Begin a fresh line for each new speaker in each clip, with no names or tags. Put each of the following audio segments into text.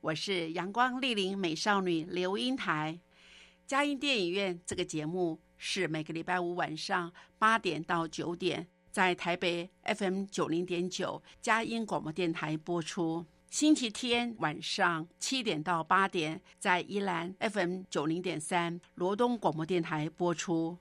我是阳光丽丽美少女刘英台。佳音电影院这个节目是每个礼拜五晚上八点到九点，在台北 FM 九零点九佳音广播电台播出；星期天晚上七点到八点，在宜兰 FM 九零点三罗东广播电台播出。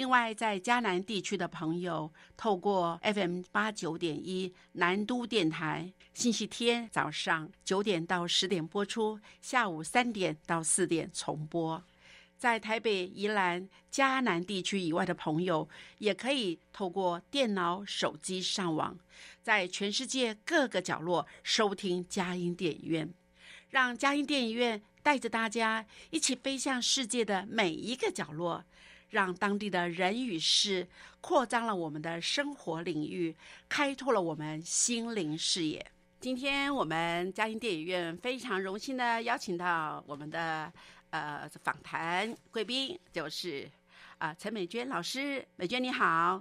另外，在迦南地区的朋友，透过 FM 八九点一南都电台，星期天早上九点到十点播出，下午三点到四点重播。在台北、宜兰、迦南地区以外的朋友，也可以透过电脑、手机上网，在全世界各个角落收听佳音电影院，让佳音电影院带着大家一起飞向世界的每一个角落。让当地的人与事扩张了我们的生活领域，开拓了我们心灵视野。今天我们嘉音电影院非常荣幸的邀请到我们的呃访谈贵宾，就是啊陈美娟老师。美娟你好，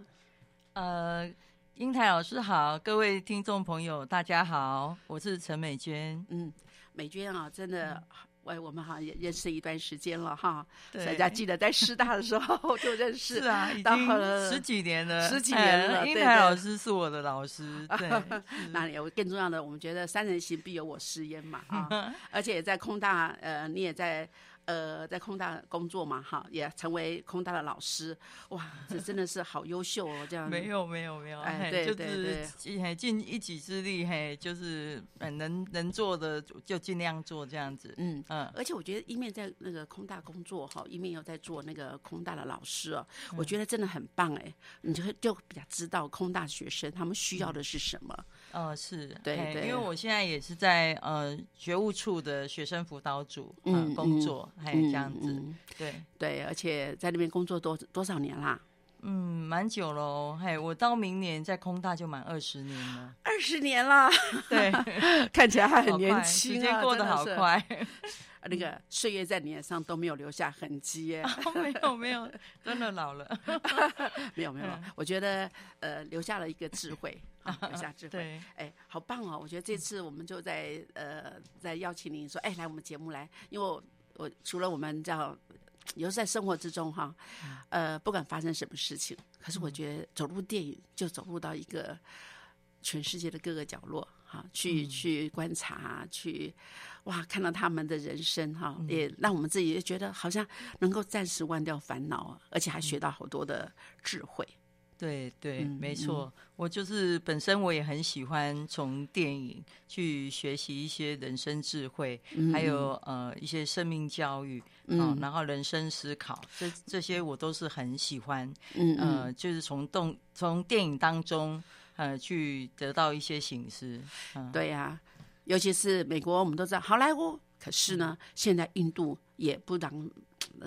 呃，英台老师好，各位听众朋友大家好，我是陈美娟。
嗯，美娟啊，真的。哎，我们好像也认识一段时间了哈，
大
家记得在师大的时候就认识，
是啊，已经十几年了，
十几年了。
英台老师是我的老师，对，
那有更重要的，我们觉得三人行必有我师焉嘛啊，而且在空大，呃，你也在。呃，在空大工作嘛，哈，也成为空大的老师，哇，这真的是好优秀哦，这样。
没有，没有，没有，
哎，对对
对，尽一己之力，嘿，就是能能做的就尽量做这样子。
嗯嗯，而且我觉得一面在那个空大工作哈，一面又在做那个空大的老师哦，我觉得真的很棒哎，你就就比较知道空大学生他们需要的是什么。
哦，是
对对，
因为我现在也是在呃学务处的学生辅导组嗯工作。还有这样子，对
对，而且在那边工作多多少年啦？
嗯，蛮久喽。嘿，我到明年在空大就满二十年了。
二十年啦，
对，
看起来还很年轻，
时间过得好快。
那个岁月在脸上都没有留下痕迹耶。
没有没有，真的老了。
没有没有，我觉得呃留下了一个智慧，留下 智慧。哎，好棒哦！我觉得这次我们就在呃在邀请您说，哎，来我们节目来，因为我。我除了我们叫，有时在生活之中哈，呃，不管发生什么事情，可是我觉得走入电影就走入到一个全世界的各个角落哈，去去观察，去哇，看到他们的人生哈，也让我们自己也觉得好像能够暂时忘掉烦恼，而且还学到好多的智慧。
对对，没错，我就是本身我也很喜欢从电影去学习一些人生智慧，还有呃一些生命教育，嗯，然后人生思考，这这些我都是很喜欢，嗯呃，就是从动从电影当中呃去得到一些醒思，
对呀，尤其是美国，我们都知道好莱坞，可是呢，现在印度也不让。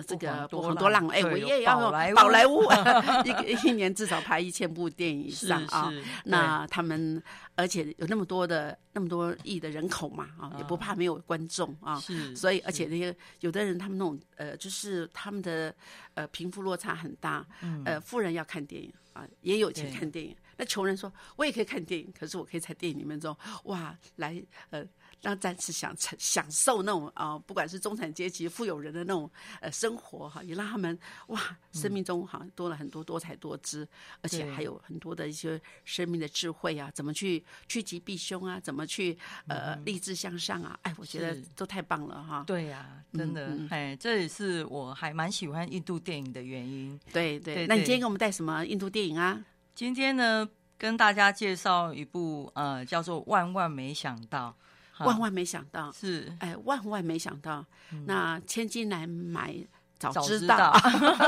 这个很多浪哎，我也要宝莱坞，一个一年至少拍一千部电影以上啊。那他们而且有那么多的那么多亿的人口嘛啊，也不怕没有观众啊。
是，
所以而且那些有的人他们那种呃，就是他们的呃贫富落差很大，呃，富人要看电影啊，也有钱看电影。那穷人说，我也可以看电影，可是我可以在电影里面中哇来呃。让战士享享受那种啊，不管是中产阶级、富有人的那种呃生活哈，也让他们哇，生命中好像多了很多多彩多姿，而且还有很多的一些生命的智慧啊，怎么去趋吉避凶啊，怎么去呃励志向上啊，哎，我觉得都太棒了哈。
对呀，真的，哎，这也是我还蛮喜欢印度电影的原因。
对对，那你今天给我们带什么印度电影啊？
今天呢，跟大家介绍一部呃，叫做《万万没想到》。
万万没想到，
是。
哎，万万没想到，那千金难买早知
道。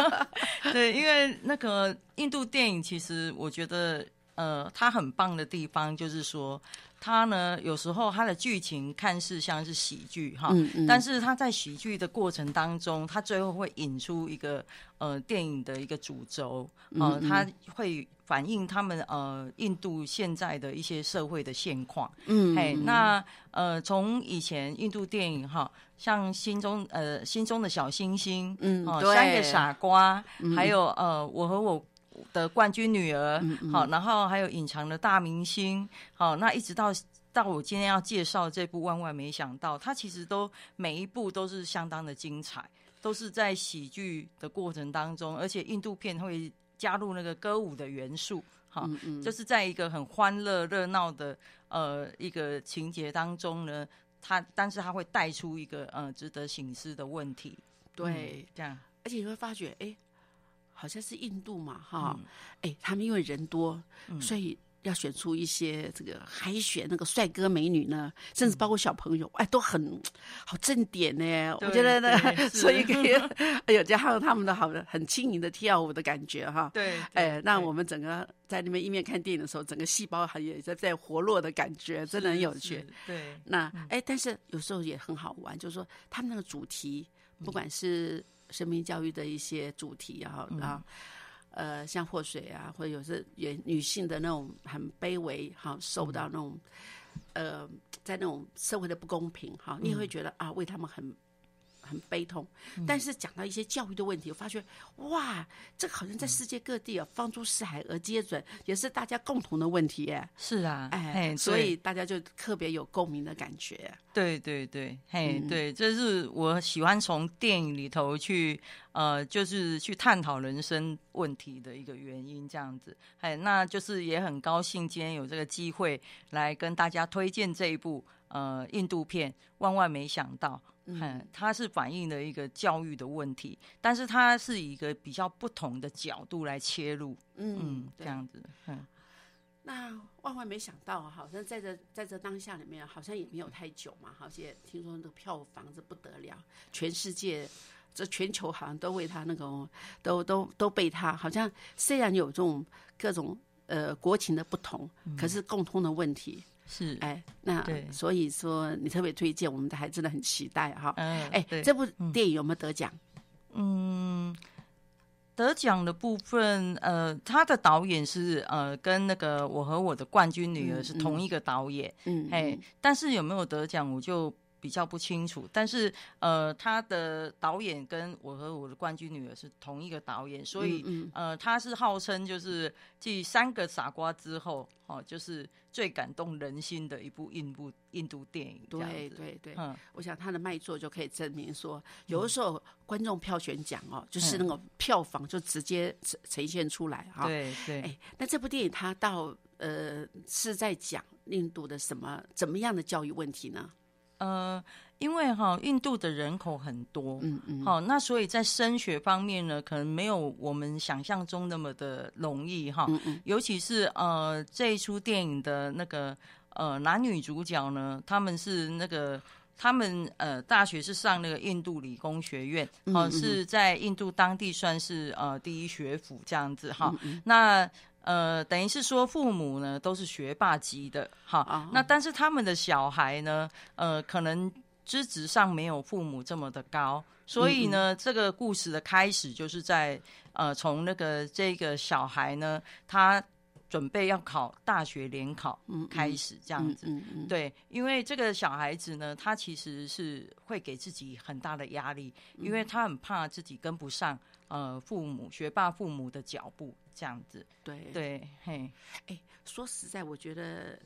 对，因为那个印度电影，其实我觉得，呃，它很棒的地方就是说。它呢，有时候它的剧情看似像是喜剧哈，但是它在喜剧的过程当中，它最后会引出一个呃电影的一个主轴，呃，它会反映他们呃印度现在的一些社会的现况。嗯，哎，那呃从以前印度电影哈，像心中呃心中的小星星，嗯，三个傻瓜，还有呃我和我。的冠军女儿，好，然后还有隐藏的大明星，好，那一直到到我今天要介绍这部《万万没想到》，它其实都每一部都是相当的精彩，都是在喜剧的过程当中，而且印度片会加入那个歌舞的元素，好，就是在一个很欢乐热闹的呃一个情节当中呢，它但是它会带出一个呃值得醒思的问题，
对，
这样，
而且你会发觉，哎。好像是印度嘛，哈，哎，他们因为人多，所以要选出一些这个海选那个帅哥美女呢，甚至包括小朋友，哎，都很好正点呢。我觉得呢，所以可以，哎呦，加上他们的好的很轻盈的跳舞的感觉，哈，
对，
哎，让我们整个在那边一面看电影的时候，整个细胞还也在在活络的感觉，真的很有趣。
对，
那哎，但是有时候也很好玩，就是说他们那个主题，不管是。生命教育的一些主题啊，啊，呃，像祸水啊，或者有时也女性的那种很卑微，哈，受不到那种，呃，在那种社会的不公平，哈，你也会觉得啊，为他们很。很悲痛，但是讲到一些教育的问题，我发觉哇，这个好像在世界各地啊，放诸四海而皆准，也是大家共同的问题耶。
是啊，
哎，所以大家就特别有共鸣的感觉。
对对对，嘿，对，这是我喜欢从电影里头去呃，就是去探讨人生问题的一个原因，这样子。哎，那就是也很高兴今天有这个机会来跟大家推荐这一部呃印度片，万万没想到。嗯，它是反映了一个教育的问题，但是它是以一个比较不同的角度来切入，嗯，这样子。嗯，
那万万没想到，好像在这在这当下里面，好像也没有太久嘛，好像听说那个票房子不得了，全世界这全球好像都为他那个都都都被他，好像虽然有这种各种呃国情的不同，可是共通的问题。
是
哎，那所以说你特别推荐，我们的还真的很期待哈。
嗯，
哎，这部电影有没有得奖？
嗯，得奖的部分，呃，他的导演是呃，跟那个我和我的冠军女儿是同一个导演。嗯，哎，但是有没有得奖，我就。比较不清楚，但是呃，他的导演跟我和我的冠军女儿是同一个导演，所以呃，他是号称就是继《三个傻瓜》之后，哦，就是最感动人心的一部印度印度电影。
对对对，嗯，我想他的卖座就可以证明说，有的时候观众票选奖哦，就是那个票房就直接呈呈现出来哈。
对对，哎，
那这部电影它到呃是在讲印度的什么怎么样的教育问题呢？
呃，因为哈，印度的人口很多，嗯嗯，好，那所以在升学方面呢，可能没有我们想象中那么的容易哈，嗯嗯，尤其是呃这一出电影的那个呃男女主角呢，他们是那个他们呃大学是上那个印度理工学院，哦，是在印度当地算是呃第一学府这样子哈，那。呃，等于是说父母呢都是学霸级的，哈，那但是他们的小孩呢，呃，可能资质上没有父母这么的高，所以呢，这个故事的开始就是在呃，从那个这个小孩呢，他准备要考大学联考开始这样子，对，因为这个小孩子呢，他其实是会给自己很大的压力，因为他很怕自己跟不上。呃，父母学霸父母的脚步这样子，
对。
对，嘿，
哎，说实在，我觉得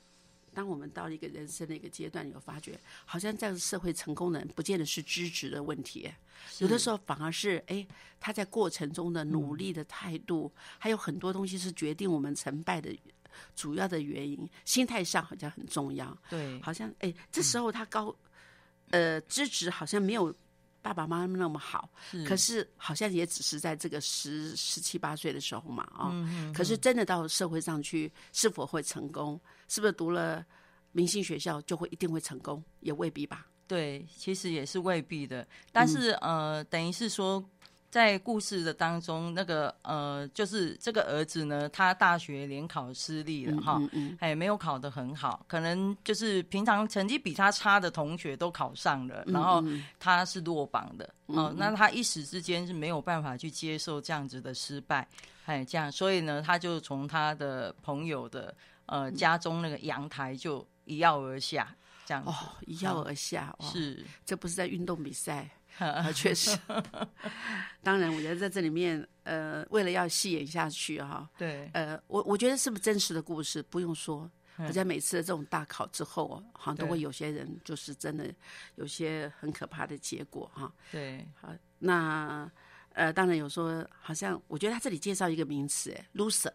当我们到一个人生的一个阶段，有发觉，好像这样社会成功的人，不见得是资质的问题，有的时候反而是哎，他在过程中的努力的态度，还有很多东西是决定我们成败的主要的原因。心态上好像很重要，
对，
好像哎，这时候他高，呃，资质好像没有。爸爸妈妈那么好，可是好像也只是在这个十十七八岁的时候嘛啊。可是真的到社会上去，是否会成功？是不是读了明星学校就会一定会成功？也未必吧。
对，其实也是未必的。但是呃，等于是说。在故事的当中，那个呃，就是这个儿子呢，他大学联考失利了哈，哎，没有考得很好，可能就是平常成绩比他差的同学都考上了，然后他是落榜的，哦，那他一时之间是没有办法去接受这样子的失败，哎，这样，所以呢，他就从他的朋友的呃家中那个阳台就一跃而下，这样哦，
一跃而下，
是，
这不是在运动比赛。确实，当然，我觉得在这里面，呃，为了要戏演下去哈，
对，
呃，我我觉得是不是真实的故事，不用说，我在每次的这种大考之后哦，好像都会有些人就是真的有些很可怕的结果哈。
对，
好，那呃，当然有说，好像我觉得他这里介绍一个名词，哎，loser，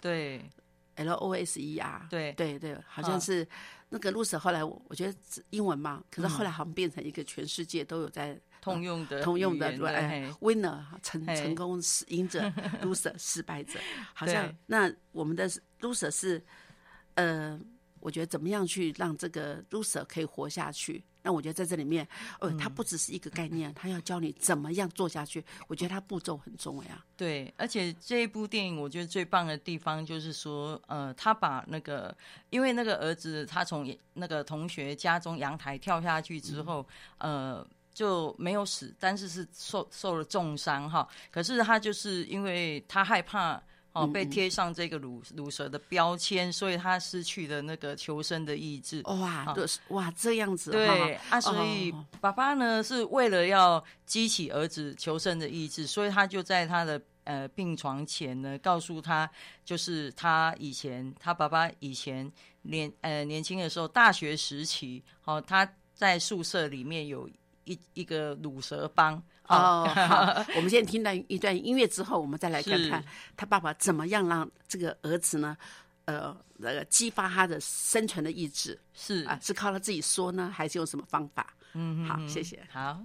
对
，L O S E R，
对。
对对，好像是那个 loser，后来我我觉得英文嘛，可是后来好像变成一个全世界都有在。
通用的，
通用的，哎，winner 成成功是赢者，loser 失败者，好像那我们的 loser 是，呃，我觉得怎么样去让这个 loser 可以活下去？那我觉得在这里面，呃，它不只是一个概念，它要教你怎么样做下去。我觉得它步骤很重要。
对，而且这一部电影，我觉得最棒的地方就是说，呃，他把那个，因为那个儿子他从那个同学家中阳台跳下去之后，呃。就没有死，但是是受受了重伤哈。可是他就是因为他害怕哦被贴上这个乳乳蛇的标签，所以他失去了那个求生的意志。
哇，哇这样子
对啊，所以爸爸呢是为了要激起儿子求生的意志，所以他就在他的呃病床前呢告诉他，就是他以前他爸爸以前年呃年轻的时候大学时期哦他在宿舍里面有。一一个乳蛇帮
哦，好，我们现在听到一段音乐之后，我们再来看看他爸爸怎么样让这个儿子呢，呃，那个激发他的生存的意志，
是。
啊，是靠他自己说呢，还是用什么方法？嗯，好，谢谢，
好。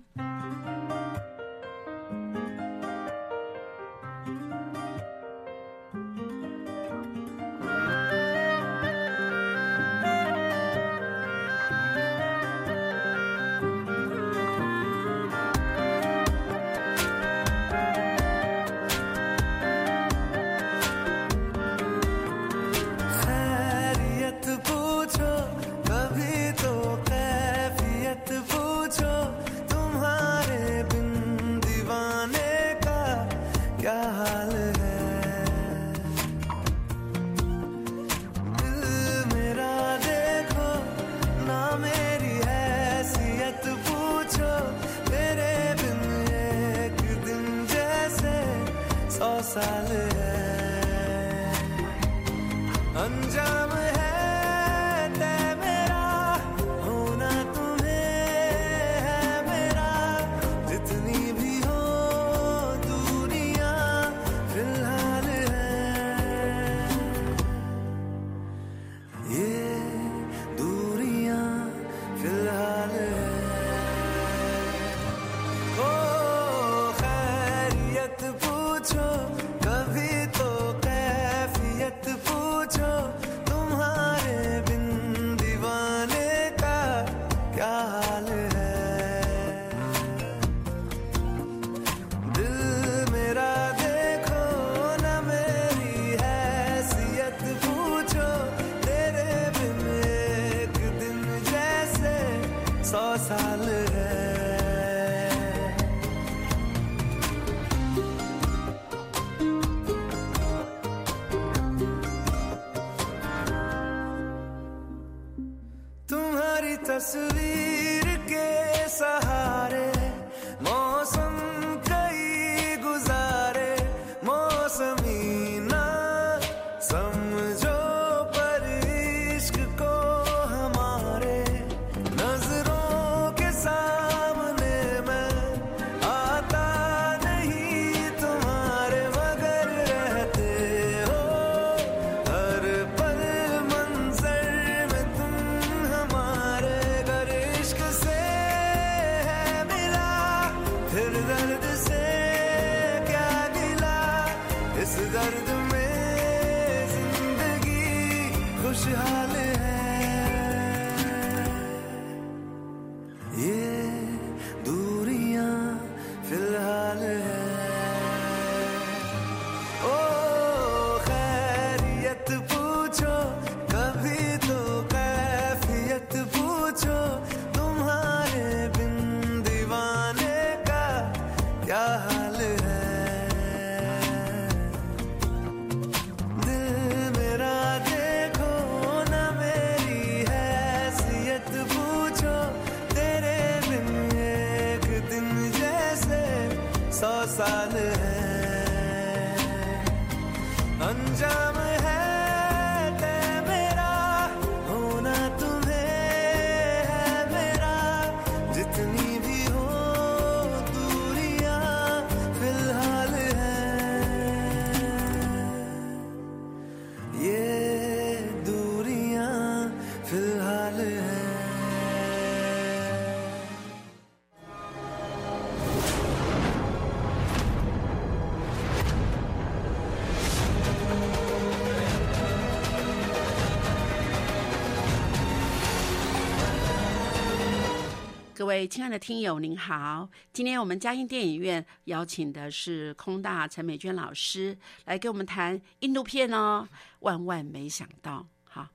各位亲爱的听友，您好！今天我们嘉音电影院邀请的是空大陈美娟老师来给我们谈印度片哦。万万没想到，哈，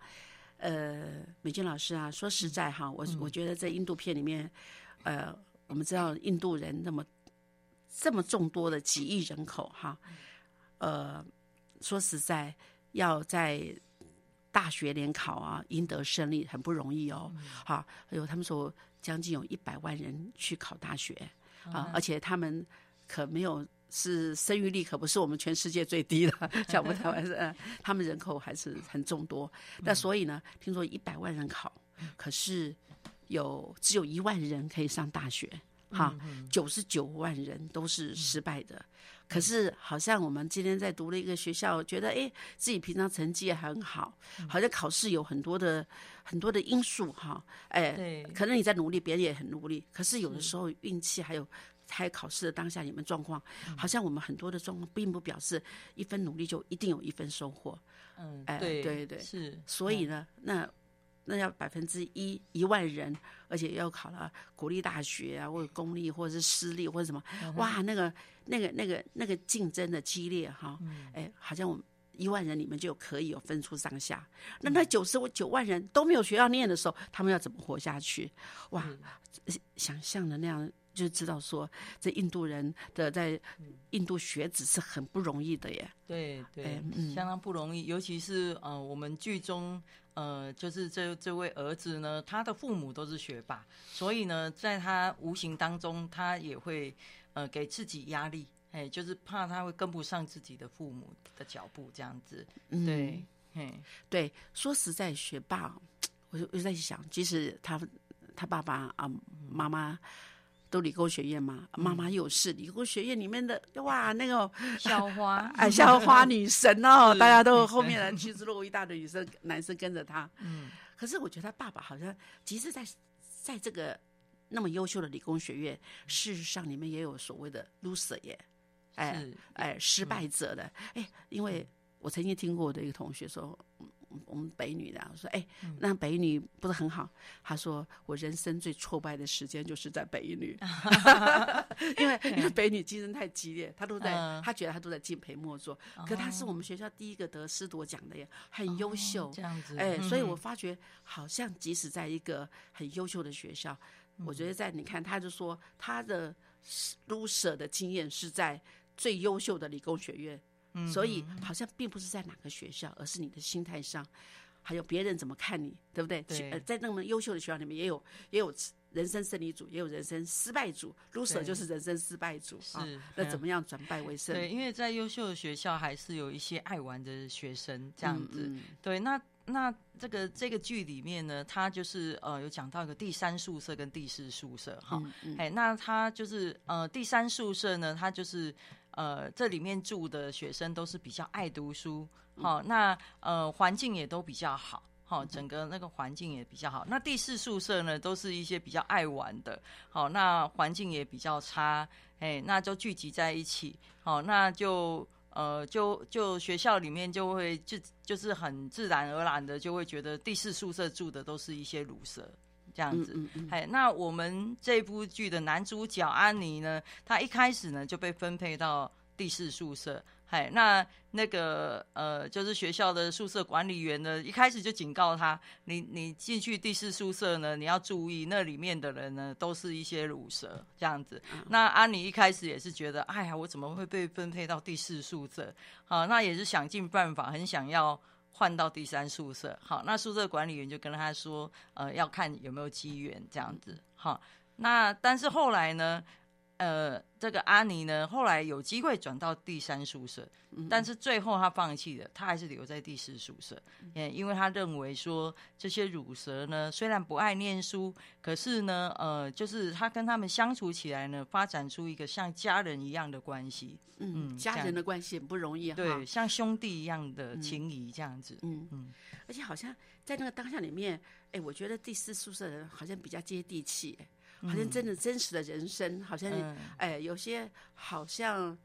呃，美娟老师啊，说实在哈，我我觉得在印度片里面，呃，我们知道印度人那么这么众多的几亿人口哈，呃，说实在要在大学联考啊赢得胜利很不容易哦。好，还有他们说将近有一百万人去考大学啊，而且他们可没有是生育率可不是我们全世界最低的，像我们台湾是，呃他们人口还是很众多。那所以呢，听说一百万人考，可是有只有一万人可以上大学。哈，九十九万人都是失败的，可是好像我们今天在读了一个学校，觉得哎，自己平常成绩也很好，好像考试有很多的很多的因素哈，哎
对，
可能你在努力，别人也很努力，可是有的时候运气还有。还有考试的当下，你们状况，好像我们很多的状况，并不表示一分努力就一定有一分收获。
嗯，
哎
对
对对
是，
所以呢，那那要百分之一一万人，而且要考了国立大学啊，或者公立，或者是私立，或者什么，哇，那个那个那个那个竞争的激烈哈，哎，好像我们。一万人里面就可以有分出上下，那那九十九万人都没有学校念的时候，他们要怎么活下去？哇，想象的那样就知道说，这印度人的在印度学子是很不容易的耶。
对对
哎，嗯。
相当不容易，尤其是呃，我们剧中呃，就是这这位儿子呢，他的父母都是学霸，所以呢，在他无形当中，他也会呃给自己压力，哎，就是怕他会跟不上自己的父母的脚步，这样子，
嗯。
对，嘿，
对，说实在，学霸，我就我就在想，即使他他爸爸啊、妈妈都理工学院嘛，妈妈又是理工学院里面的，哇，那个
校花，
哎，校花女神哦，大家都后面来趋之若鹜，一大堆女生男生跟着她。
嗯，
可是我觉得他爸爸好像，即使在在这个那么优秀的理工学院，事实上里面也有所谓的 loser 耶，哎
是。
哎，失败者的，哎，因为我曾经听过我的一个同学说，嗯我们北女的，我说，哎，那北女不是很好？他说，我人生最挫败的时间就是在北女，因为因为北女竞争太激烈，他都在，
嗯。
他觉得他都在敬陪末座，可他是我们学校第一个得师铎奖的耶，很优秀，
哦这样子，
哎，所以我
嗯
发觉好像即使在一个很优秀的学校，我
嗯
觉得在你看，他就说他的 loser 的经验是在最优秀的理工学院，
嗯
所以好像并不是在哪个学校，而是你的心态上，还有别人怎么看你，对不对？
对
呃，在那么优秀的学校里面，也有也有人生胜利组，也有人生失败组，loser 就是人生失败组啊
是。
那
嗯
怎么样转败为胜？
对，因为在优秀的学校还是有一些爱玩的学生这样子。
嗯嗯
对，那那这个这个剧里面呢，他就是呃有讲到一个第三宿舍跟第四宿舍哈。
嗯嗯
哎、那他就是呃第三宿舍呢，他就是呃这里面住的学生都是比较爱读书，好、那呃环境也都比较好。好，整个那个环境也比较好。那第四宿舍呢，都是一些比较爱玩的，好，那环境也比较差，哎，那就聚集在一起，好，那就呃，就就学校里面就会就就是很自然而然的就会觉得第四宿舍住的都是一些乳蛇。这样子，哎，那我们这部剧的男主角安妮呢，他一开始呢就被分配到第四宿舍，哎，那那个呃，就是学校的宿舍管理员呢，一开始就警告他，你你进去第四宿舍呢，你要注意，那里面的人呢都是一些乳蛇，这样子。那安妮一开始也是觉得，哎呀，我怎么会被分配到第四宿舍？好，那也是想尽办法，很想要。换到第三宿舍，好，那宿舍管理员就跟他说，呃，要看有没有机缘这样子，好，那但是后来呢？呃，这个阿尼呢，后来有机会转到第三宿舍，但是最后他放弃了，他还是留在第四宿舍，嗯，因为他认为说这些乳蛇呢，虽然不爱念书，可是呢，呃，就是他跟他们相处起来呢，发展出一个像家人一样的关系，
嗯，家人的关系很不容易，
对，像兄弟一样的情谊这样子，
嗯。嗯，而且好像在那个当下里面，哎，我觉得第四宿舍的人好像比较接地气。好像真的真实的人生，好像哎，有些好像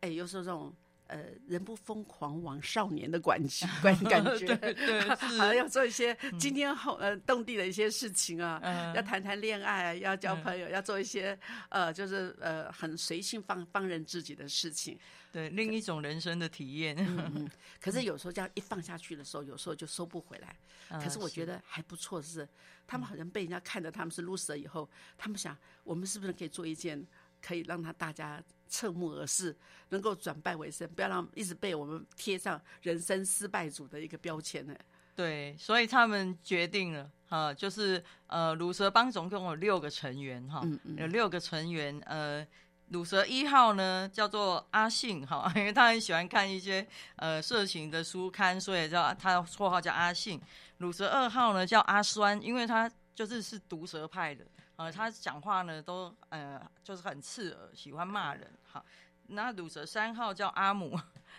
哎，有时候这种呃，人不疯狂枉少年的 感觉，感觉
对，好
像要做一些惊天后呃动地的一些事情啊，要谈谈恋爱，要交朋友，要做一些呃，就是呃很随性放放任自己的事情。
对，另一种人生的体验。
可是有时候这样一放下去的时候，有时候就收不回来。可是我觉得还不错，是他们好像被人家看着他们是 loser 以后，他们想我们是不是可以做一件可以让他大家侧目而视，能够转败为胜，不要让一直被我们贴上人生失败组的一个标签呢？
对，所以他们决定了哈，就是呃，鲁蛇帮总共有六个成员哈，有六个成员呃。乳蛇一号呢，叫做阿信哈，因为他很喜欢看一些呃色情的书刊，所以叫他绰号叫阿信。乳蛇二号呢叫阿酸，因为他就是是毒蛇派的，呃，他讲话呢都呃就是很刺耳，喜欢骂人。好，那鲁蛇三号叫阿姆，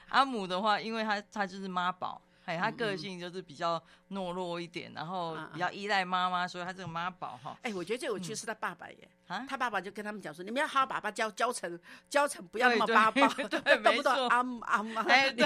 阿姆的话，因为他他就是妈宝。哎，他个性就是比较懦弱一点，然后比较依赖妈妈，所以他这个妈宝哈。
哎，我觉得最有趣是他爸爸耶，啊，他爸爸就跟他们讲说，你们要好好把爸教教成教成不要那么妈宝，
对，
动不动阿姆阿妈，
哎，对，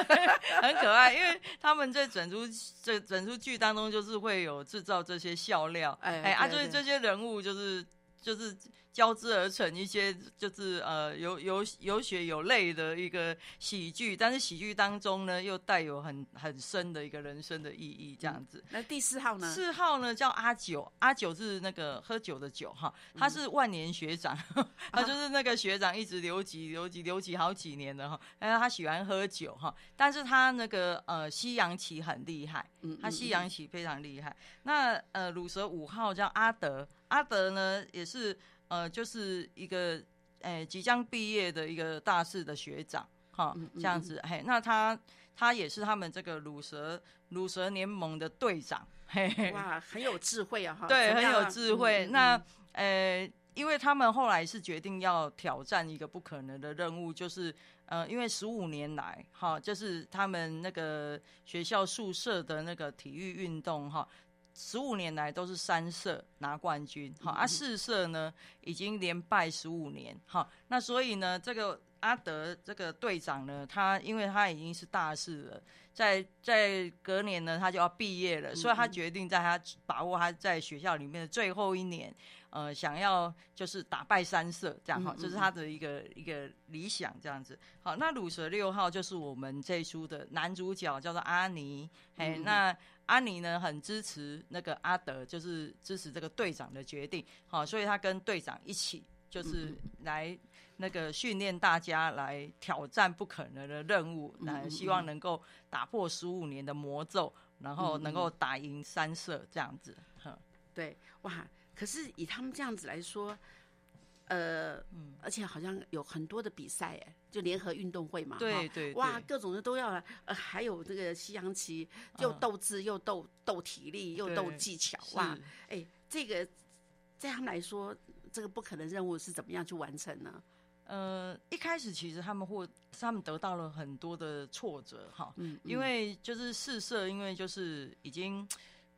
很可爱，因为他们在整出这整出剧当中就是会有制造这些笑料，哎，啊，就是这些人物就是就是。交织而成一些就是呃有有有血有泪的一个喜剧，但是喜剧当中呢又带有很很深的一个人生的意义，这样子。
那第四号呢？
四号呢叫阿九，阿九是那个喝酒的酒哈，他是万年学长，他就是那个学长一直留级留级留级好几年的哈，因为他喜欢喝酒哈，但是他那个呃西洋棋很厉害，他西洋棋非常厉害。那呃鲁蛇五号叫阿德，阿德呢也是。呃，就是一个诶即将毕业的一个大四的学长，哈，这样子，嘿，那他他也是他们这个乳蛇乳蛇联盟的队长，嘿，
哇，很有智慧啊，哈，
对，很有智慧。那呃，因为他们后来是决定要挑战一个不可能的任务，就是呃，因为十五年来，哈，就是他们那个学校宿舍的那个体育运动，哈。十五年来都是三社拿冠军，好，啊四社呢已经连败十五年，好，那所以呢，这个阿德这个队长呢，他因为他已经是大四了，在在隔年呢他就要毕业了，所以他决定在他把握他在学校里面的最后一年，呃，想要就是打败三社这样哈，这是他的一个一个理想这样子。好，那鲁蛇六号就是我们这书的男主角，叫做阿尼，嘿，那。阿尼呢很支持那个阿德，就是支持这个队长的决定，好，所以他跟队长一起，就是来那个训练大家来挑战不可能的任务，那希望能够打破十五年的魔咒，然后能够打赢三社这样子。
对，哇，可是以他们这样子来说。呃，嗯，而且好像有很多的比赛，哎，就联合运动会嘛，
对对，
哇，各种的都要，呃，还有这个西洋棋，又斗智又斗斗体力又斗技巧，哇，哎，这个在他们来说，这个不可能任务是怎么样去完成呢？
呃，一开始其实他们或他们得到了很多的挫折，哈，嗯，因为就是试射，因为就是已经。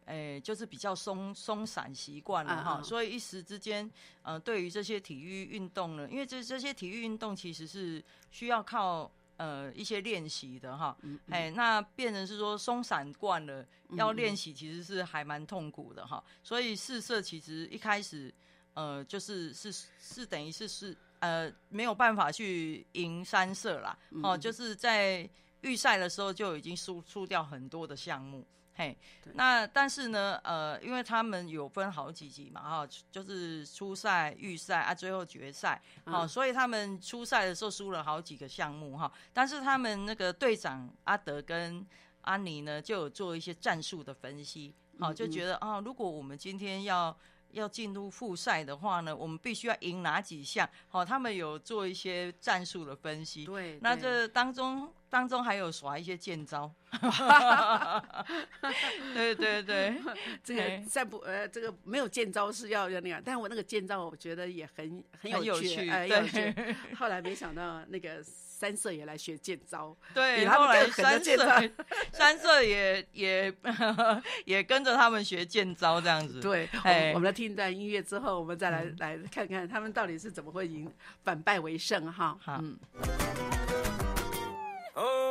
诶、就是比较松松散习惯了哈，所以一时之间，呃，对于这些体育运动呢，因为这这些体育运动其实是需要靠呃一些练习的哈，
嗯
哎、那变成是说松散惯了，要练习其实是还蛮痛苦的哈，所以试射其实一开始，呃，就是是是等于是是呃没有办法去赢三射啦，
嗯
哦，就是在预赛的时候就已经输输掉很多的项目。嘿，那但是呢，呃，因为他们有分好几级嘛，哈、就是初赛、预赛啊，最后决赛，好、
嗯
所以他们初赛的时候输了好几个项目哈，但是他们那个队长阿德跟安妮呢，就有做一些战术的分析，好、就觉得啊，如果我们今天要要进入复赛的话呢，我们必须要赢哪几项？好、他们有做一些战术的分析，
对。
那这当中当中还有耍一些剑招，对 对对，
这个
嘿。
战不呃，这个没有剑招是要要那个，但我那个剑招我觉得也很很
很有
趣，
趣
哎，
对。
有趣。后来没想到那个三色也来学剑招，比
对，
他们
后来
更
三色 三色也也也跟着他们学剑招这样子，
对，我
哎
们我们来听一段音乐之后，我们再来来看看他们到底是怎么会赢反败为胜哈。
好。
嗯，
Oh.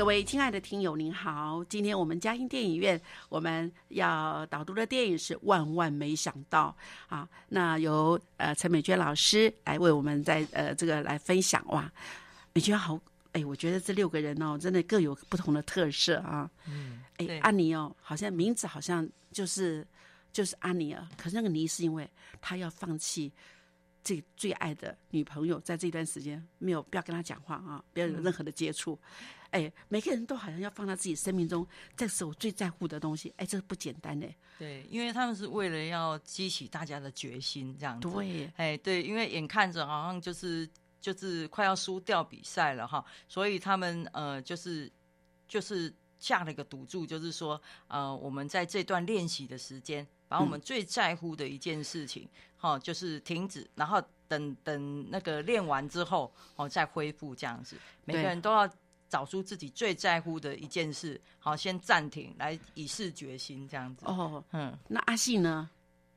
各位亲爱的听友，您好！今天我们嘉音电影院我们要导读的电影是《万万没想到》啊。那由呃陈美娟老师来为我们在呃这个来分享哇。美娟好，哎，我觉得这六个人哦，真的各有不同的特色啊。
嗯，
哎，安妮哦，好像名字好像就是就是安妮尔，可是那个妮是因为她要放弃最最爱的女朋友，在这段时间没有不要跟她讲话啊，不要有任何的接触。哎，每个人都好像要放在自己生命中这是我最在乎的东西，哎，这不简单嘞。
对，因为他们是为了要激起大家的决心，这样子。
对，
哎，对，因为眼看着好像就是就是快要输掉比赛了哈，所以他们呃就是就是下了一个赌注，就是说呃我们在这段练习的时间，把我们最在乎的一件事情，哈、就是停止，然后等等那个练完之后，哦再恢复这样子，每个人都要。找出自己最在乎的一件事，好，先暂停，来以示决心，这样子。
哦，
嗯，
那阿信呢？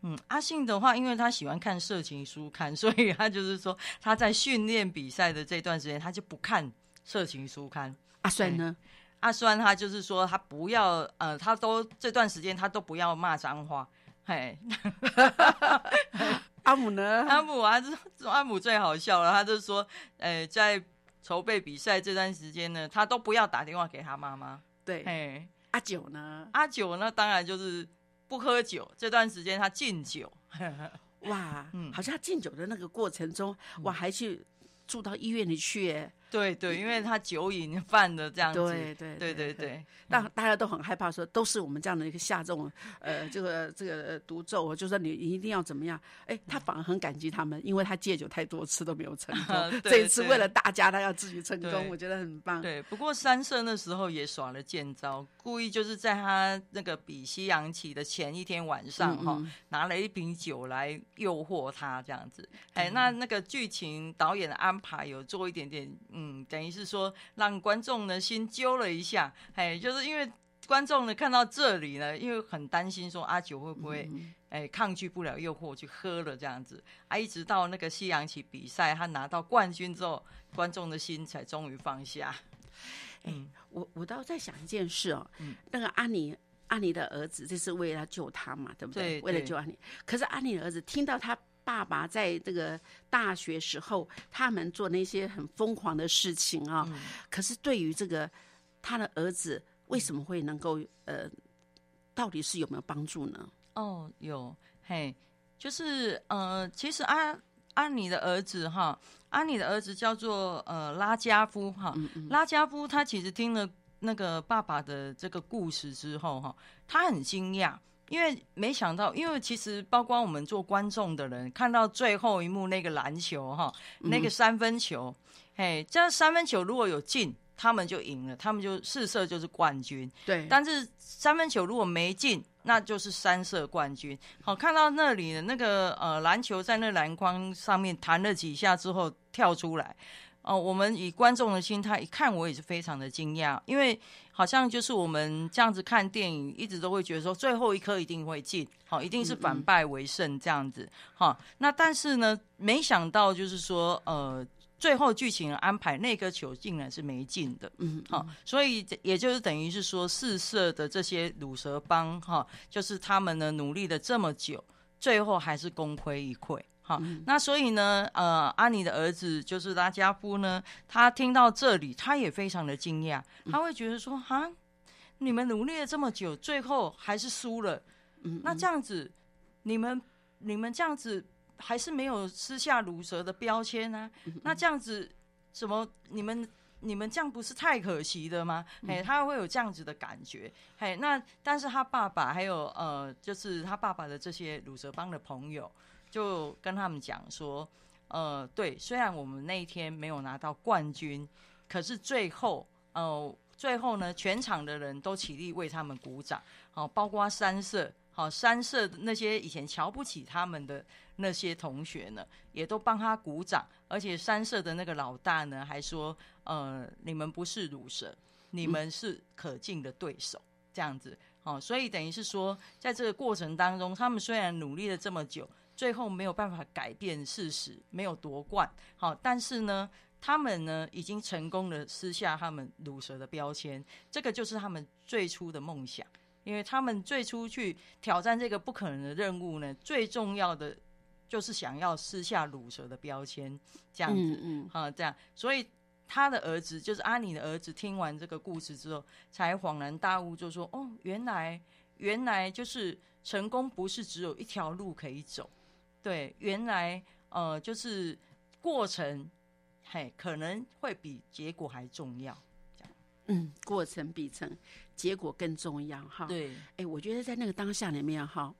嗯，阿信的话，因为他喜欢看色情书刊，所以他就是说他在训练比赛的这段时间，他就不看色情书刊。
阿酸呢？
阿酸他就是说他不要，呃，他都这段时间他都不要骂脏话。嘿，
阿姆呢？
阿姆啊，这阿姆最好笑了，他就说，呃，在筹备比赛这段时间呢，他都不要打电话给他妈妈。
对，
哎，
阿九呢？
阿九呢，当然就是不喝酒，这段时间他禁酒。
哇，好像禁酒的那个过程中，我还去住到医院里去。
对对，因为他酒瘾犯的这样子，
对对
对对对，
但大家都很害怕，说都是我们这样的一个下这种呃这个这个毒咒，就说你一定要怎么样？哎，他反而很感激他们，因为他戒酒太多次都没有成功，这一次为了大家，他要自己成功，我觉得很棒。
对，不过三社那时候也耍了剑招，故意就是在他那个比西洋棋的前一天晚上哈，拿了一瓶酒来诱惑他这样子。哎，那那个剧情导演的安排有做一点点嗯。嗯，等于是说让观众呢心揪了一下，哎，就是因为观众呢看到这里呢，因为很担心说阿九会不会哎抗拒不了诱惑去喝了这样子，啊，一直到那个西洋棋比赛他拿到冠军之后，观众的心才终于放下。
嗯，我我倒在想一件事哦，嗯那个阿尼阿尼的儿子这是为了救他嘛，对不对？为了救阿尼，可是阿尼的儿子听到他。爸爸在这个大学时候，他们做那些很疯狂的事情啊。可是对于这个他的儿子，为什么会能够呃，到底是有没有帮助呢？
哦，有嘿，就是呃，其实安安妮的儿子哈，安妮的儿子叫做呃拉加夫哈，拉加夫他其实听了那个爸爸的这个故事之后哈，他很惊讶。因为没想到，因为其实包括我们做观众的人，看到最后一幕那个篮球哈，那个三分球，嘿，这样三分球如果有进，他们就赢了，他们就四射就是冠军。
对，
但是三分球如果没进，那就是三射冠军。好，看到那里的那个呃篮球在那篮筐上面弹了几下之后跳出来。哦，我们以观众的心态一看，我也是非常的惊讶，因为好像就是我们这样子看电影，一直都会觉得说最后一颗一定会进，好，一定是反败为胜这样子，哈。那但是呢，没想到就是说，呃，最后剧情安排那颗球竟然是没进的，嗯，好，所以也就是等于是说，四射的这些乳蛇帮，哈，就是他们呢努力了这么久，最后还是功亏一篑。好，那所以呢，呃，阿尼的儿子就是拉加夫呢，他听到这里，他也非常的惊讶，他会觉得说，哈，你们努力了这么久，最后还是输了，嗯，那这样子，你们你们这样子还是没有撕下乳蛇的标签呢？那这样子，什么你们你们这样不是太可惜的吗？哎，他会有这样子的感觉，嘿，那但是他爸爸还有呃，就是他爸爸的这些乳蛇帮的朋友。就跟他们讲说，呃，对，虽然我们那一天没有拿到冠军，可是最后，呃，最后呢，全场的人都起立为他们鼓掌，好，包括三社，好，三社那些以前瞧不起他们的那些同学呢，也都帮他鼓掌，而且三社的那个老大呢，还说，呃，你们不是乳蛇，你们是可敬的对手，这样子，好，所以等于是说，在这个过程当中，他们虽然努力了这么久。最后没有办法改变事实，没有夺冠。好，但是呢，他们呢已经成功的撕下他们乳蛇的标签，这个就是他们最初的梦想。因为他们最初去挑战这个不可能的任务呢，最重要的就是想要撕下乳蛇的标签，这样子，嗯，啊，这样。所以他的儿子，就是阿尼的儿子，听完这个故事之后，才恍然大悟，就说：“哦，原来，原来就是成功不是只有一条路可以走。”对，原来呃，就是过程，嘿，可能会比结果还重要。
嗯，过程比成结果更重要哈。
对，
哎，我觉得在那个当下里面哈，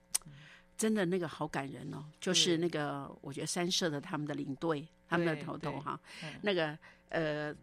真的那个好感人哦。就是那个，我觉得三社的他们的领队，他们的头头哈，那个呃，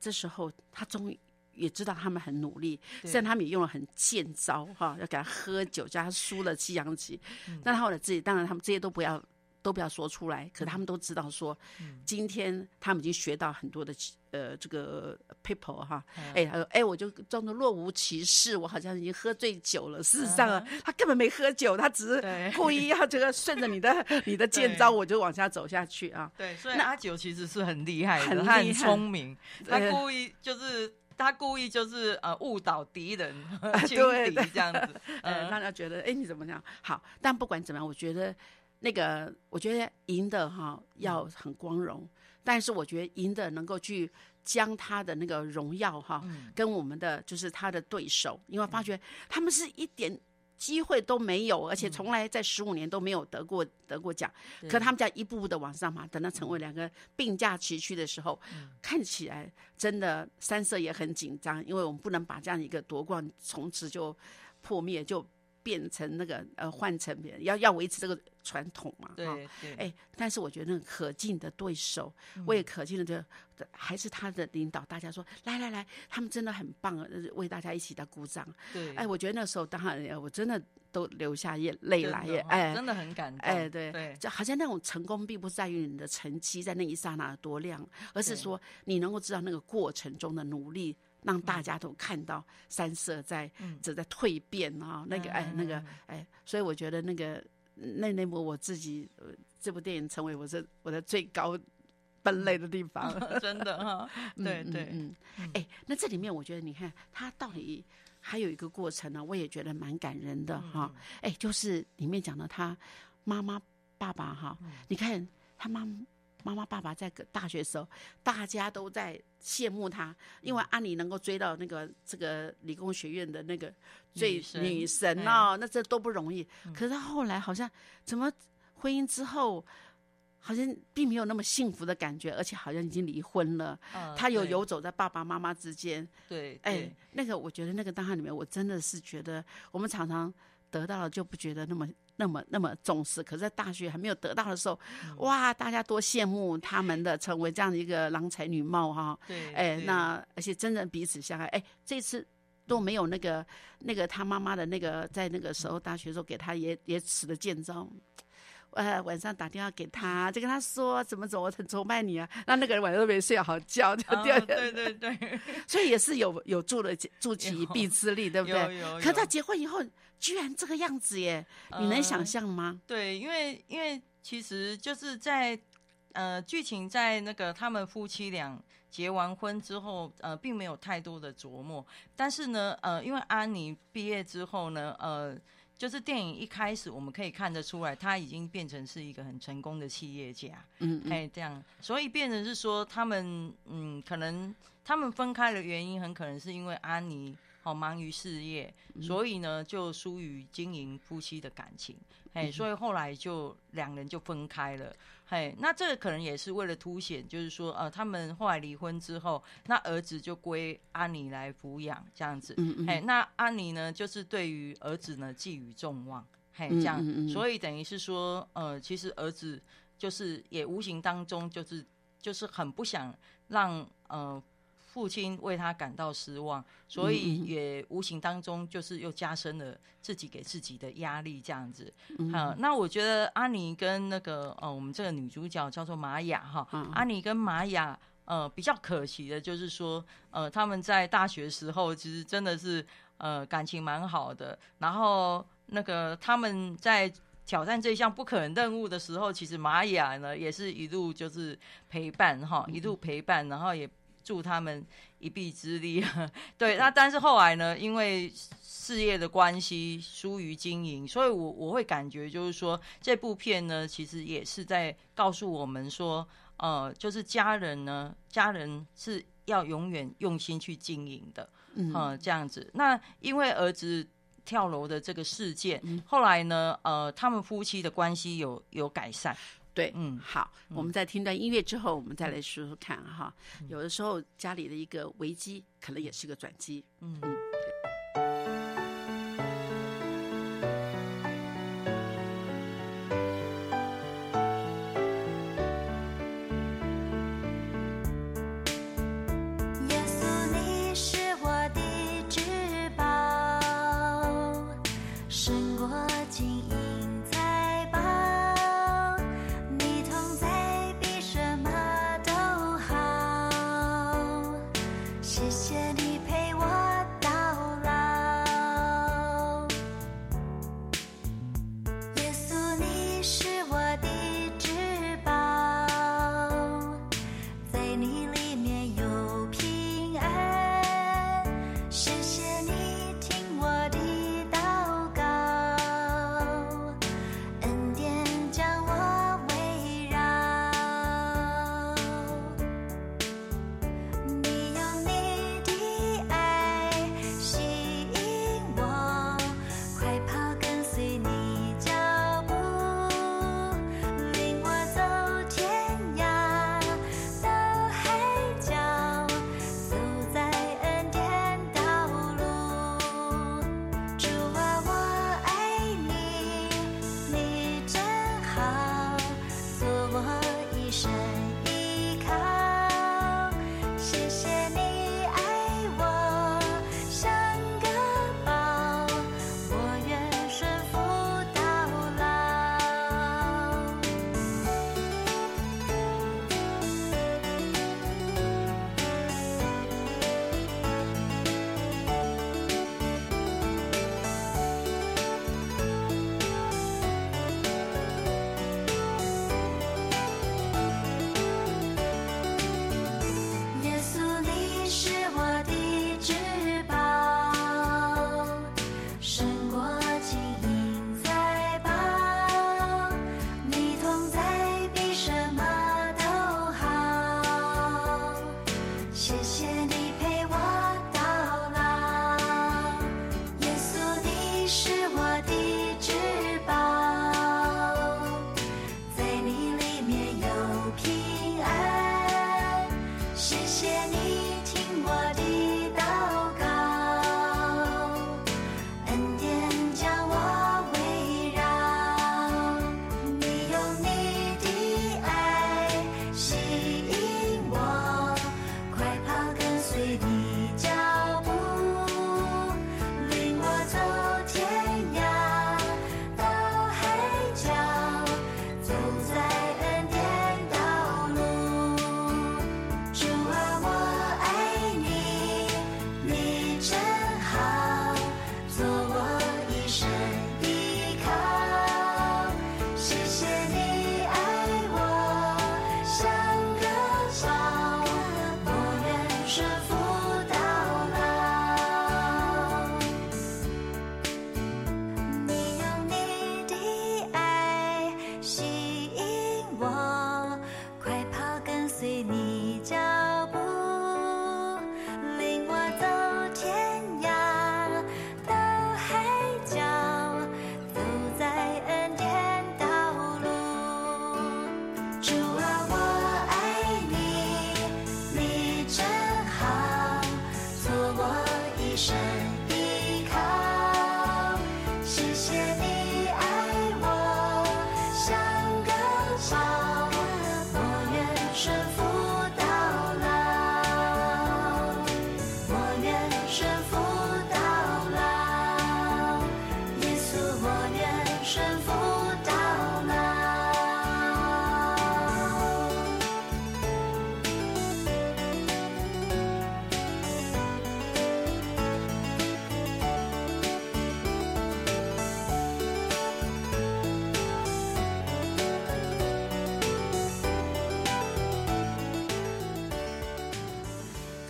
这时候他终于也知道他们很努力，虽然他们也用了很贱招哈，要给他喝酒，叫他输了西洋棋，但他后来自己当然他们这些都不要都不要说出来，可他们都知道说，今天他们已经学到很多的呃这个 people 哈，哎，他说哎，我就装作若无其事，我好像已经喝醉酒了。事实上啊，他根本没喝酒，他只是故意要这个顺着你的 你的剑招，我就往下走下去啊。
对，所以阿九其实是很厉害的，很聪明，他故意就是他故意就是呃误导敌人，轻敌这样子，
呃，让他觉得哎你怎么样？好，但不管怎么样，我觉得。那个，我觉得赢的哈要很光荣，但是我觉得赢的能够去将他的那个荣耀哈，跟我们的就是他的对手，因为发觉他们是一点机会都没有，而且从来在十五年都没有得过得过奖，可他们家一步步的往上爬，等到成为两个并驾齐驱的时候，看起来真的三色也很紧张，因为我们不能把这样一个夺冠从此就破灭就。变成那个呃，换成别人要要维持这个传统嘛？
对对。
哎，但是我觉得那个可敬的对手，我也可敬的这还是他的领导。大家说来来来，他们真的很棒，为大家一起的鼓掌。
对。
哎，我觉得那时候当然，我真的都流下眼泪来耶！
哎，真的很感动。
哎，对对，就好像那种成功并不在于你的成绩在那一刹那多亮，而是说你能够知道那个过程中的努力。让大家都看到三色在正在蜕变啊，那个哎，那个哎，所以我觉得那个那那部我自己这部电影成为我这我的最高分类的地方，
真的哈，对对嗯，
哎，那这里面我觉得你看他到底还有一个过程呢，我也觉得蛮感人的哈，哎，就是里面讲的他妈妈爸爸哈，你看他妈。妈妈、爸爸在大学时候，大家都在羡慕他，因为安妮能够追到那个这个理工学院的那个最女神哦，那这都不容易。可是他后来好像怎么婚姻之后，好像并没有那么幸福的感觉，而且好像已经离婚了。他有游走在爸爸妈妈之间。
对，
哎，那个我觉得那个档案里面，我真的是觉得我们常常得到了就不觉得那么。那么那么重视，可是在大学还没有得到的时候，哇，大家多羡慕他们的成为这样的一个郎才女貌哈。
对，
哎，那而且真的彼此相爱，哎，这次都没有那个那个他妈妈的那个在那个时候大学时候给他也也使的剑招。呃，晚上打电话给他，就跟他说怎么怎么，我很崇拜你啊。那那个人晚上都没睡好觉，就第二
天，对对对，
所以也是有有助了助其一臂之力，对不对？
有有。
可他结婚以后居然这个样子耶，你能想象吗？
对，因为因为其实就是在呃剧情在那个他们夫妻俩结完婚之后，呃，并没有太多的琢磨。但是呢，呃，因为安妮毕业之后呢，呃。就是电影一开始，我们可以看得出来，他已经变成是一个很成功的企业家，嗯，哎，这样，所以变成是说，他们，嗯，可能他们分开的原因，很可能是因为安妮好忙于事业，所以呢，就疏于经营夫妻的感情，哎，所以后来就两人就分开了。嘿，那这个可能也是为了凸显，就是说，呃，他们后来离婚之后，那儿子就归安妮来抚养，这样子。嗯嗯。嘿，那安妮呢，就是对于儿子呢寄予众望，嘿，这样。嗯嗯。所以等于是说，呃，其实儿子就是也无形当中就是就是很不想让呃。父亲为他感到失望，所以也无形当中就是又加深了自己给自己的压力，这样子。好，那我觉得阿尼跟那个呃，我们这个女主角叫做玛雅哈，阿尼跟玛雅呃比较可惜的就是说，呃，他们在大学时候其实真的是呃感情蛮好的，然后那个他们在挑战这项不可能任务的时候，其实玛雅呢也是一路就是陪伴哈，一路陪伴，然后也。助他们一臂之力，对。那但是后来呢，因为事业的关系疏于经营，所以我我会感觉就是说，这部片呢，其实也是在告诉我们说，呃，就是家人呢，家人是要永远用心去经营的，嗯，这样子。那因为儿子跳楼的这个事件，后来呢，呃，他们夫妻的关系有有改善。
对，嗯，好，我们在听段音乐之后，我们再来说说看哈。有的时候家里的一个危机，可能也是个转机，嗯。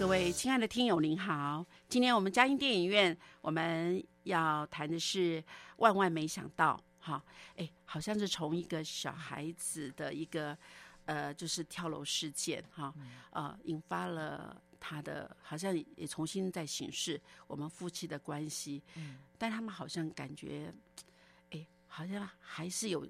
位亲爱的听友，您好！今天我们嘉音电影院我们要谈的是万万没想到，哈，哎，好像是从一个小孩子的一个呃，就是跳楼事件，哈，呃，引发了他的，好像也重新在审视我们夫妻的关系，嗯，但他们好像感觉，哎，好像还是有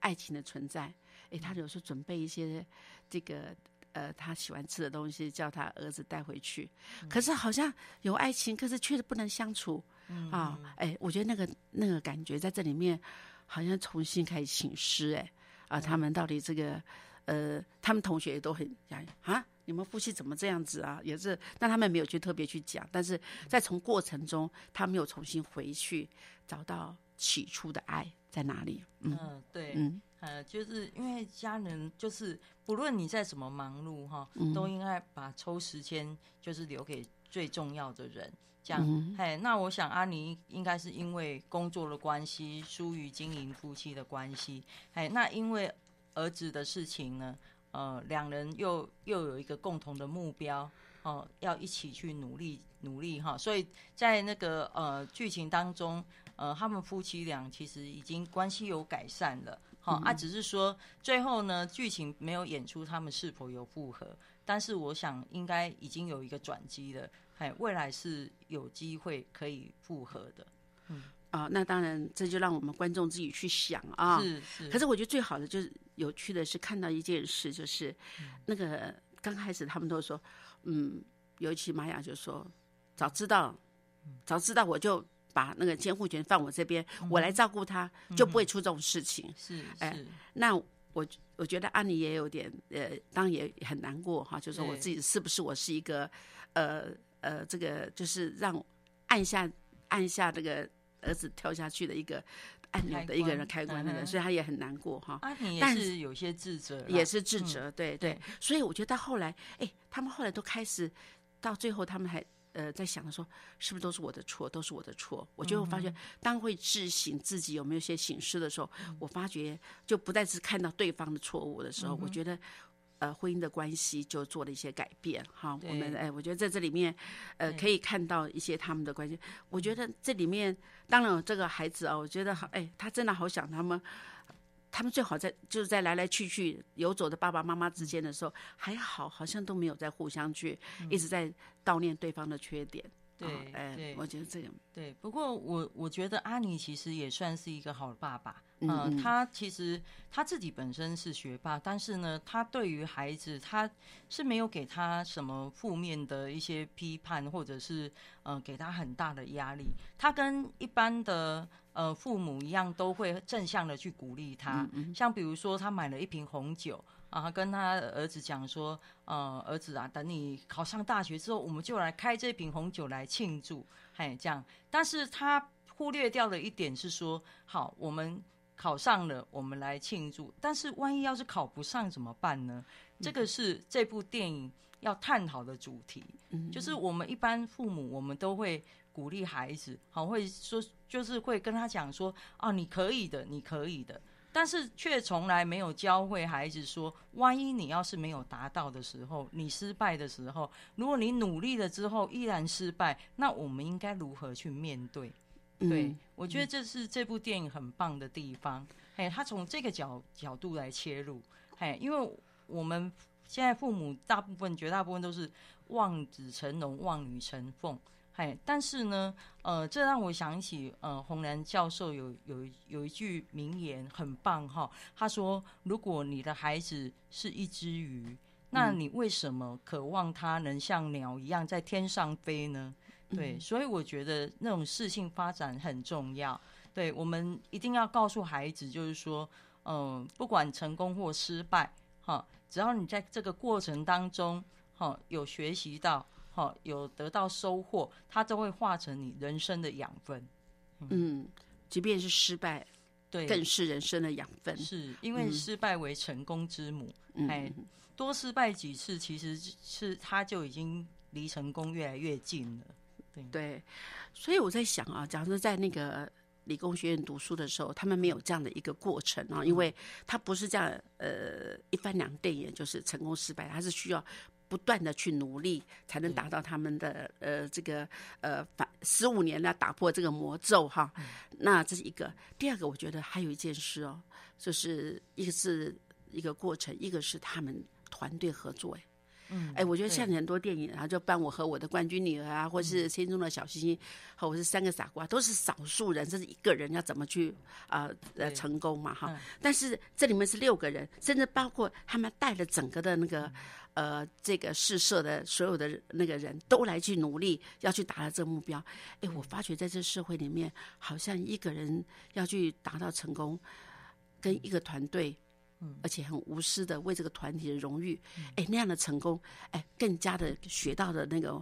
爱情的存在，哎，他有时候准备一些这个。呃，他喜欢吃的东西，叫他儿子带回去。可是好像有爱情，可是确实不能相处、啊！哎，我觉得那个那个感觉在这里面好像重新开始醒思。哎，啊，他们到底这个呃，他们同学也都很讲啊，你们夫妻怎么这样子啊？也是，但他们没有去特别去讲，但是在从过程中，他们又重新回去找到起初的爱在哪里。嗯
嗯，对，
嗯
呃，就是因为家人，就是不论你在怎么忙碌哈，
嗯
都应该把抽时间就是留给最重要的人。这样，
嗯
嘿，那我想阿妮应该是因为工作的关系，疏于经营夫妻的关系，哎，那因为儿子的事情呢，呃，两人又又有一个共同的目标，哦、要一起去努力努力哈，所以在那个呃剧情当中，呃，他们夫妻俩其实已经关系有改善了。好、啊，只是说最后呢，剧情没有演出他们是否有复合，但是我想应该已经有一个转机了，哎，未来是有机会可以复合的。嗯。
啊，那当然这就让我们观众自己去想啊。
是是，
可是我觉得最好的就是有趣的是看到一件事，就是那个刚开始他们都说，嗯，尤其玛雅就说，早知道，早知道我就把那个监护权放我这边，我来照顾他，就不会出这种事情。
是
哎
是，
那我我觉得安妮也有点呃，当然也很难过哈，就是说我自己是不是我是一个呃呃，这个就是让按下按下这个儿子跳下去的一个按钮的一个人开关那个，
嗯哼。
所以他也很难过哈。但
是有些自责，
也是自责，对对。
对，
所以我觉得到后来，哎，他们后来都开始到最后，他们还呃在想着说，是不是都是我的错，都是我的错？我就会发觉，当会自省自己有没有一些醒思的时候，我发觉就不再是看到对方的错误的时候，我觉得。呃，婚姻的关系就做了一些改变，哈。我们
对
哎，我觉得在这里面，呃，可以看到一些他们的关系。我觉得这里面，当然这个孩子啊，我觉得好，哎，他真的好想他们，他们最好在就是在来来去去游走的爸爸妈妈之间的时候，还好，好像都没有在互相去、一直在悼念对方的缺点。
对
啊哎、
对
我觉得这个，
对，不过我我觉得阿尼其实也算是一个好爸爸。
嗯
呃
嗯
他其实他自己本身是学霸，但是呢，他对于孩子他是没有给他什么负面的一些批判，或者是呃给他很大的压力。他跟一般的呃父母一样，都会正向的去鼓励他。像比如说，他买了一瓶红酒。啊，跟他儿子讲说，呃，儿子啊，等你考上大学之后，我们就来开这瓶红酒来庆祝，嘿，这样。但是他忽略掉的一点是说，好，我们考上了，我们来庆祝。但是万一要是考不上怎么办呢？这个是这部电影要探讨的主题。就是我们一般父母，我们都会鼓励孩子，好，会说，就是会跟他讲说，啊，你可以的，你可以的。但是却从来没有教会孩子说，万一你要是没有达到的时候，你失败的时候，如果你努力了之后依然失败，那我们应该如何去面对？对，
嗯
我觉得这是这部电影很棒的地方。哎，他从这个角角度来切入，哎，因为我们现在父母大部分、绝大部分都是望子成龙、望女成凤。哎，但是呢，呃，这让我想起，呃，洪兰教授有有有一句名言很棒哈，他说：“如果你的孩子是一只鱼，那你为什么渴望它能像鸟一样在天上飞呢？对，所以我觉得那种事性发展很重要。对我们一定要告诉孩子，就是说，嗯，不管成功或失败，哈，只要你在这个过程当中，哈，有学习到，哈，有得到收获，它都会化成你人生的养分。
嗯，即便是失败，
对，
更是人生的养分。
是因为失败为成功之母，
嗯
哎，多失败几次，其实是他就已经离成功越来越近了。对
对，所以我在想啊，假如说在那个理工学院读书的时候，他们没有这样的一个过程啊，因为他不是这样呃一翻两瞪眼就是成功失败，他是需要。不断的去努力，才能达到他们的呃这个呃反十五年呢打破这个魔咒哈。那这是一个，第二个我觉得还有一件事哦，就是一个是一个过程，一个是他们团队合作哎。
嗯，
哎，我觉得
对。
像很多电影，然后就办我和我的冠军女儿啊，或是心中的小星星，和我是三个傻瓜，都是少数人，这是一个人要怎么去啊呃成功嘛哈。
嗯。
但是这里面是六个人，甚至包括他们带了整个的那个呃这个试射的所有的那个人都来去努力，要去达到这个目标。哎，我发觉在这社会里面，好像一个人要去达到成功，跟一个团队。而且很无私的为这个团体的荣誉，哎，那样的成功，哎，更加的学到的那个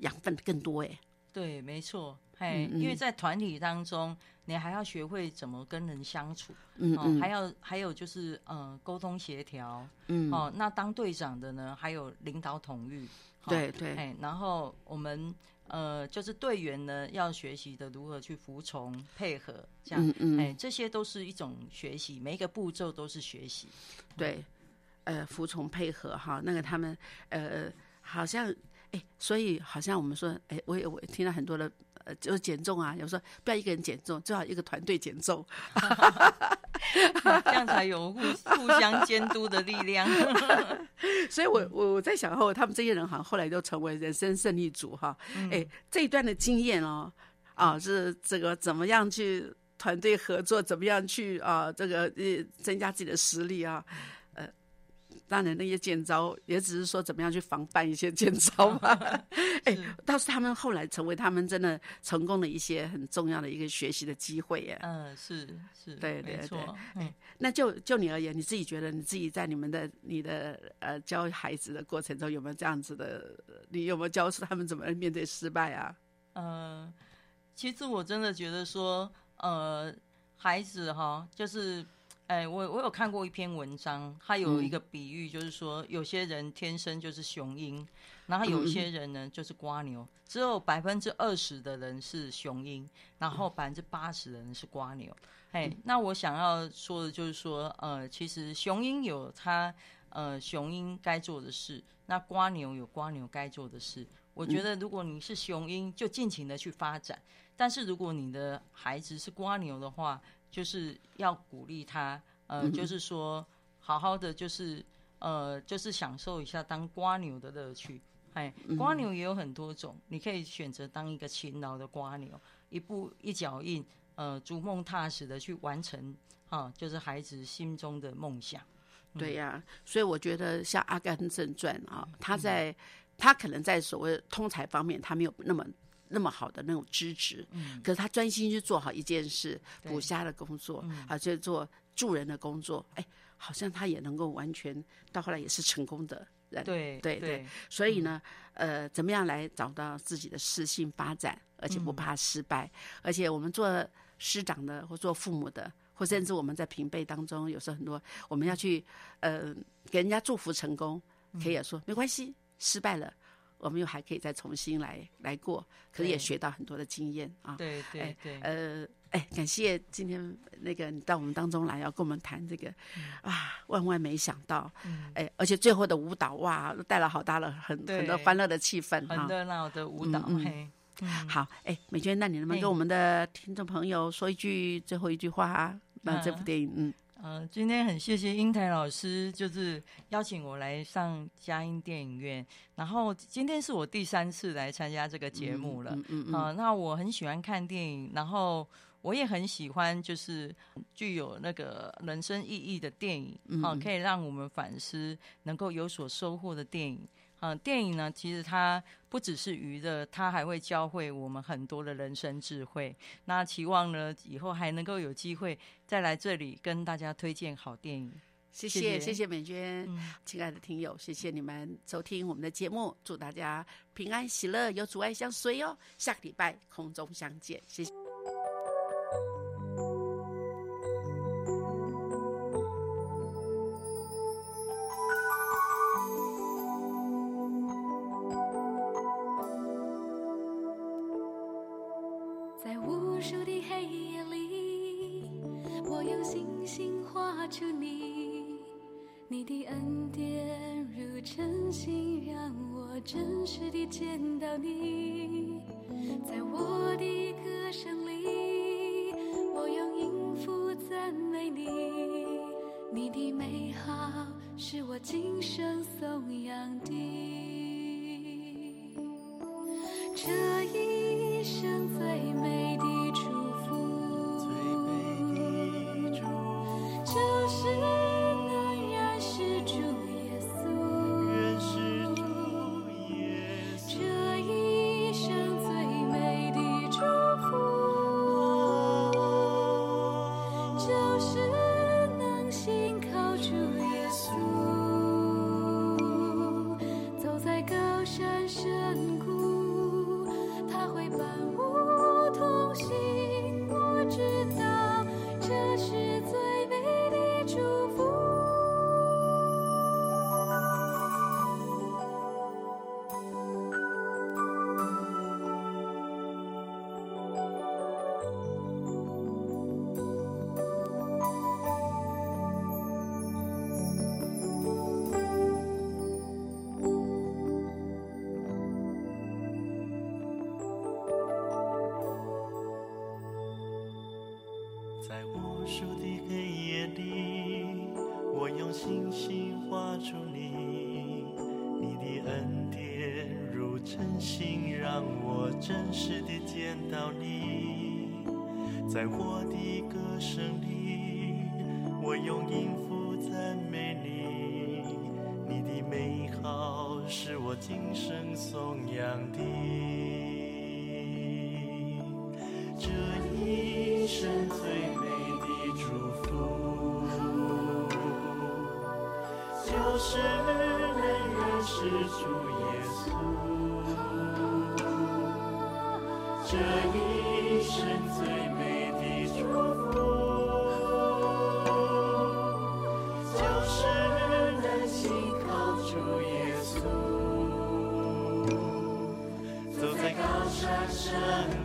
养分更多，哎，
对，没错，哎，
嗯嗯
因为在团体当中，你还要学会怎么跟人相处，哦，
嗯。嗯
还要还有就是呃沟通协调，
嗯，
哦，那当队长的呢，还有领导统御，哦
对对。
哎，然后我们呃就是队员呢要学习的如何去服从配合，这样，
嗯嗯。
哎，这些都是一种学习，每一个步骤都是学习，
对，呃，服从配合哈，那个他们呃，好像哎，所以好像我们说，哎，我也我也听到很多的呃，就是减重啊，有时候不要一个人减重，最好一个团队减重，
这样才有互互相监督的力量。
所以我我我在想后，他们这些人好像后来都成为人生胜利组哈。哎、这一段的经验哦，啊，是这个怎么样去团队合作，怎么样去啊，这个呃增加自己的实力啊。呃，当然那些见招也只是说怎么样去防范一些见招嘛。哎、倒是他们后来成为他们真的成功的一些很重要的一个学习的机会耶。
嗯，是是，
对对
没错，
对
嗯
那就就你而言，你自己觉得你自己在你们的你的呃教孩子的过程中有没有这样子的？你有没有教出他们怎么面对失败啊？
呃，其实我真的觉得说，呃，孩子哈，就是，哎，我我有看过一篇文章，它有一个比喻，就是说，有些人天生就是雄鹰，然后有些人呢就是瓜牛，只有百分之二十的人是雄鹰，然后百分之八十的人是瓜牛。哎，那我想要说的就是说，呃，其实雄鹰有它呃雄鹰该做的事，那瓜牛有瓜牛该做的事。我觉得如果你是雄鹰，就尽情的去发展；但是如果你的孩子是瓜牛的话，就是要鼓励他，呃，就是说好好的，就是呃，就是享受一下当瓜牛的乐趣。哎，瓜牛也有很多种，你可以选择当一个勤劳的瓜牛，一步一脚印，呃，逐梦踏实的去完成，啊，就是孩子心中的梦想。
对呀、所以我觉得像《阿甘正传》啊，他在他可能在所谓通才方面，他没有那么那么好的那种资质，可是他专心去做好一件事，
对。
捕虾的工作，啊，就做助人的工作，哎，好像他也能够完全到后来也是成功的人，
对
对对，所以呢，呃，怎么样来找到自己的适性发展，而且不怕失败，而且我们做师长的或做父母的，或甚至我们在平辈当中，有时候很多我们要去呃给人家祝福成功，可以说没关系，失败了。我们又还可以再重新来来过，可是也
对
学到很多的经验啊。
对对
呃，哎，感谢今天那个你到我们当中来，要跟我们谈这个，啊，万万没想到，哎，而且最后的舞蹈哇，带了好大的很很多
对
欢乐的气氛哈。
很热闹的舞蹈，
嗯嗯。
嘿。
好，哎，美娟，那你能不能跟我们的听众朋友说一句最后一句话啊？那这部
嗯。
电影，嗯，
呃，今天很谢谢英台老师，就是邀请我来上佳音电影院。然后今天是我第三次来参加这个节目了。
嗯嗯嗯，
啊、那我很喜欢看电影，然后我也很喜欢就是具有那个人生意义的电影，
嗯
啊、可以让我们反思，能够有所收获的电影。呃，电影呢，其实它不只是娱乐，它还会教会我们很多的人生智慧。那期望呢，以后还能够有机会再来这里跟大家推荐好电影。
谢谢
谢谢
美娟，
嗯
亲爱的听友，谢谢你们收听我们的节目，祝大家平安喜乐，有阻碍相随哦。下个礼拜空中相见，谢谢。
在我的歌声里，我用音符赞美你，你的美好是我今生颂扬的。这一生最美的祝福，就是能认识主耶稣。这一生最
Hashem.